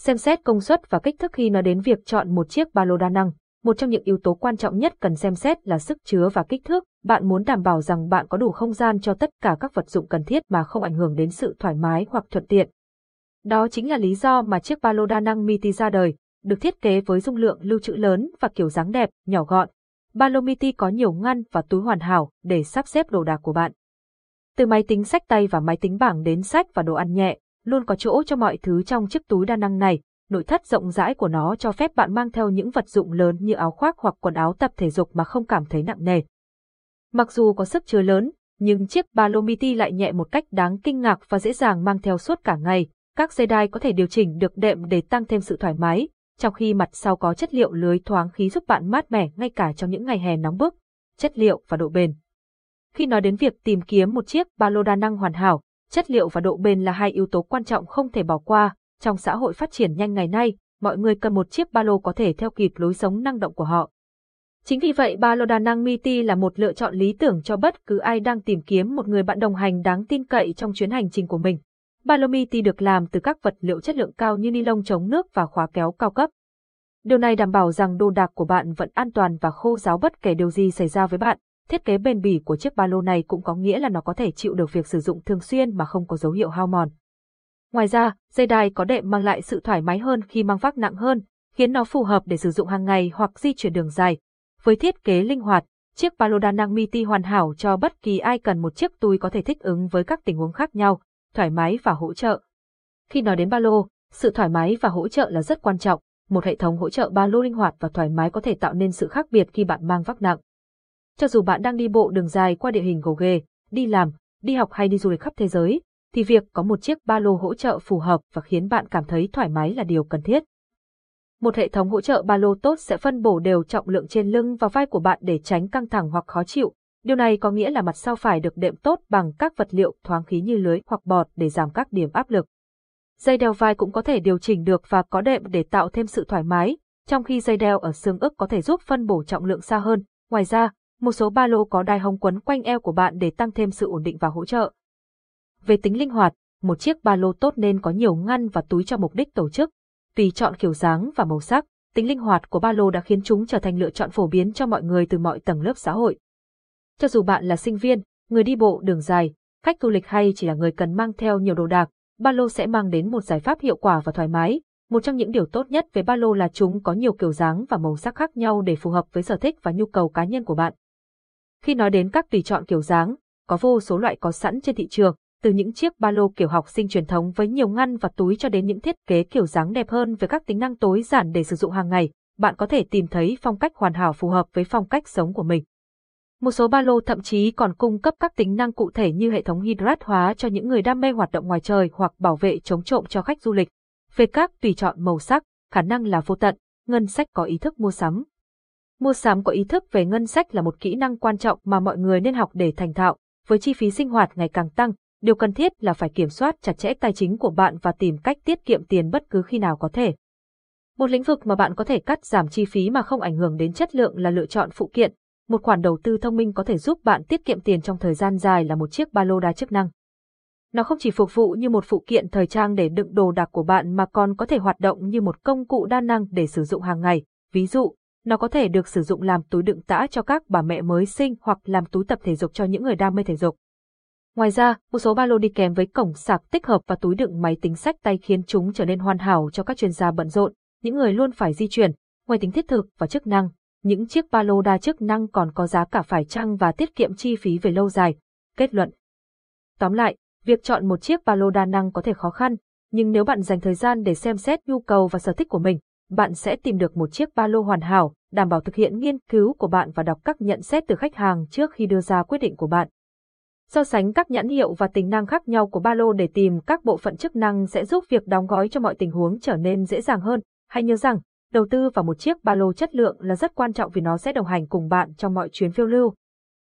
Xem xét công suất và kích thước khi nói đến việc chọn một chiếc ba lô đa năng, một trong những yếu tố quan trọng nhất cần xem xét là sức chứa và kích thước. Bạn muốn đảm bảo rằng bạn có đủ không gian cho tất cả các vật dụng cần thiết mà không ảnh hưởng đến sự thoải mái hoặc thuận tiện. Đó chính là lý do mà chiếc ba lô đa năng Miti ra đời, được thiết kế với dung lượng lưu trữ lớn và kiểu dáng đẹp, nhỏ gọn. Ba lô Miti có nhiều ngăn và túi hoàn hảo để sắp xếp đồ đạc của bạn. Từ máy tính sách tay và máy tính bảng đến sách và đồ ăn nhẹ, luôn có chỗ cho mọi thứ trong chiếc túi đa năng này. Nội thất rộng rãi của nó cho phép bạn mang theo những vật dụng lớn như áo khoác hoặc quần áo tập thể dục mà không cảm thấy nặng nề. Mặc dù có sức chứa lớn, nhưng chiếc ba lô Miti lại nhẹ một cách đáng kinh ngạc và dễ dàng mang theo suốt cả ngày. Các dây đai có thể điều chỉnh được đệm để tăng thêm sự thoải mái, trong khi mặt sau có chất liệu lưới thoáng khí giúp bạn mát mẻ ngay cả trong những ngày hè nóng bức. Chất liệu và độ bền Khi nói đến việc tìm kiếm một chiếc ba lô đa năng hoàn hảo, chất liệu và độ bền là hai yếu tố quan trọng không thể bỏ qua. Trong xã hội phát triển nhanh ngày nay, mọi người cần một chiếc ba lô có thể theo kịp lối sống năng động của họ. Chính vì vậy ba lô đa năng Miti là một lựa chọn lý tưởng cho bất cứ ai đang tìm kiếm một người bạn đồng hành đáng tin cậy trong chuyến hành trình của mình. Ba lô Miti được làm từ các vật liệu chất lượng cao như ni lông chống nước và khóa kéo cao cấp. Điều này đảm bảo rằng đồ đạc của bạn vẫn an toàn và khô ráo bất kể điều gì xảy ra với bạn. Thiết kế bền bỉ của chiếc ba lô này cũng có nghĩa là nó có thể chịu được việc sử dụng thường xuyên mà không có dấu hiệu hao mòn. Ngoài ra, dây đai có đệm mang lại sự thoải mái hơn khi mang vác nặng hơn, khiến nó phù hợp để sử dụng hàng ngày hoặc di chuyển đường dài. Với thiết kế linh hoạt, chiếc ba lô đa năng Miti hoàn hảo cho bất kỳ ai cần một chiếc túi có thể thích ứng với các tình huống khác nhau, thoải mái và hỗ trợ. Khi nói đến ba lô, sự thoải mái và hỗ trợ là rất quan trọng. Một hệ thống hỗ trợ ba lô linh hoạt và thoải mái có thể tạo nên sự khác biệt khi bạn mang vác nặng. Cho dù bạn đang đi bộ đường dài qua địa hình gồ ghề, đi làm, đi học hay đi du lịch khắp thế giới, thì việc có một chiếc ba lô hỗ trợ phù hợp và khiến bạn cảm thấy thoải mái là điều cần thiết. Một hệ thống hỗ trợ ba lô tốt sẽ phân bổ đều trọng lượng trên lưng và vai của bạn để tránh căng thẳng hoặc khó chịu. Điều này có nghĩa là mặt sau phải được đệm tốt bằng các vật liệu thoáng khí như lưới hoặc bọt để giảm các điểm áp lực. Dây đeo vai cũng có thể điều chỉnh được và có đệm để tạo thêm sự thoải mái, trong khi dây đeo ở xương ức có thể giúp phân bổ trọng lượng xa hơn. Ngoài ra, một số ba lô có đai hông quấn quanh eo của bạn để tăng thêm sự ổn định và hỗ trợ. Về tính linh hoạt, một chiếc ba lô tốt nên có nhiều ngăn và túi cho mục đích tổ chức. Tùy chọn kiểu dáng và màu sắc, tính linh hoạt của ba lô đã khiến chúng trở thành lựa chọn phổ biến cho mọi người từ mọi tầng lớp xã hội. Cho dù bạn là sinh viên, người đi bộ đường dài, khách du lịch hay chỉ là người cần mang theo nhiều đồ đạc, ba lô sẽ mang đến một giải pháp hiệu quả và thoải mái. Một trong những điều tốt nhất về ba lô là chúng có nhiều kiểu dáng và màu sắc khác nhau để phù hợp với sở thích và nhu cầu cá nhân của bạn. Khi nói đến các tùy chọn kiểu dáng, có vô số loại có sẵn trên thị trường, từ những chiếc ba lô kiểu học sinh truyền thống với nhiều ngăn và túi cho đến những thiết kế kiểu dáng đẹp hơn với các tính năng tối giản để sử dụng hàng ngày, bạn có thể tìm thấy phong cách hoàn hảo phù hợp với phong cách sống của mình. Một số ba lô thậm chí còn cung cấp các tính năng cụ thể như hệ thống hydrat hóa cho những người đam mê hoạt động ngoài trời hoặc bảo vệ chống trộm cho khách du lịch. Về các tùy chọn màu sắc, khả năng là vô tận, ngân sách có ý thức mua sắm. Mua sắm có ý thức về ngân sách là một kỹ năng quan trọng mà mọi người nên học để thành thạo. Với chi phí sinh hoạt ngày càng tăng, điều cần thiết là phải kiểm soát chặt chẽ tài chính của bạn và tìm cách tiết kiệm tiền bất cứ khi nào có thể. Một lĩnh vực mà bạn có thể cắt giảm chi phí mà không ảnh hưởng đến chất lượng là lựa chọn phụ kiện. Một khoản đầu tư thông minh có thể giúp bạn tiết kiệm tiền trong thời gian dài là một chiếc ba lô đa chức năng. Nó không chỉ phục vụ như một phụ kiện thời trang để đựng đồ đạc của bạn mà còn có thể hoạt động như một công cụ đa năng để sử dụng hàng ngày. Ví dụ, nó có thể được sử dụng làm túi đựng tã cho các bà mẹ mới sinh hoặc làm túi tập thể dục cho những người đam mê thể dục. Ngoài ra, một số ba lô đi kèm với cổng sạc tích hợp và túi đựng máy tính sách tay khiến chúng trở nên hoàn hảo cho các chuyên gia bận rộn, những người luôn phải di chuyển. Ngoài tính thiết thực và chức năng, những chiếc ba lô đa chức năng còn có giá cả phải chăng và tiết kiệm chi phí về lâu dài. Kết luận Tóm lại, việc chọn một chiếc ba lô đa năng có thể khó khăn, nhưng nếu bạn dành thời gian để xem xét nhu cầu và sở thích của mình, bạn sẽ tìm được một chiếc ba lô hoàn hảo, đảm bảo thực hiện nghiên cứu của bạn và đọc các nhận xét từ khách hàng trước khi đưa ra quyết định của bạn. So sánh các nhãn hiệu và tính năng khác nhau của ba lô để tìm các bộ phận chức năng sẽ giúp việc đóng gói cho mọi tình huống trở nên dễ dàng hơn. Hãy nhớ rằng, đầu tư vào một chiếc ba lô chất lượng là rất quan trọng vì nó sẽ đồng hành cùng bạn trong mọi chuyến phiêu lưu.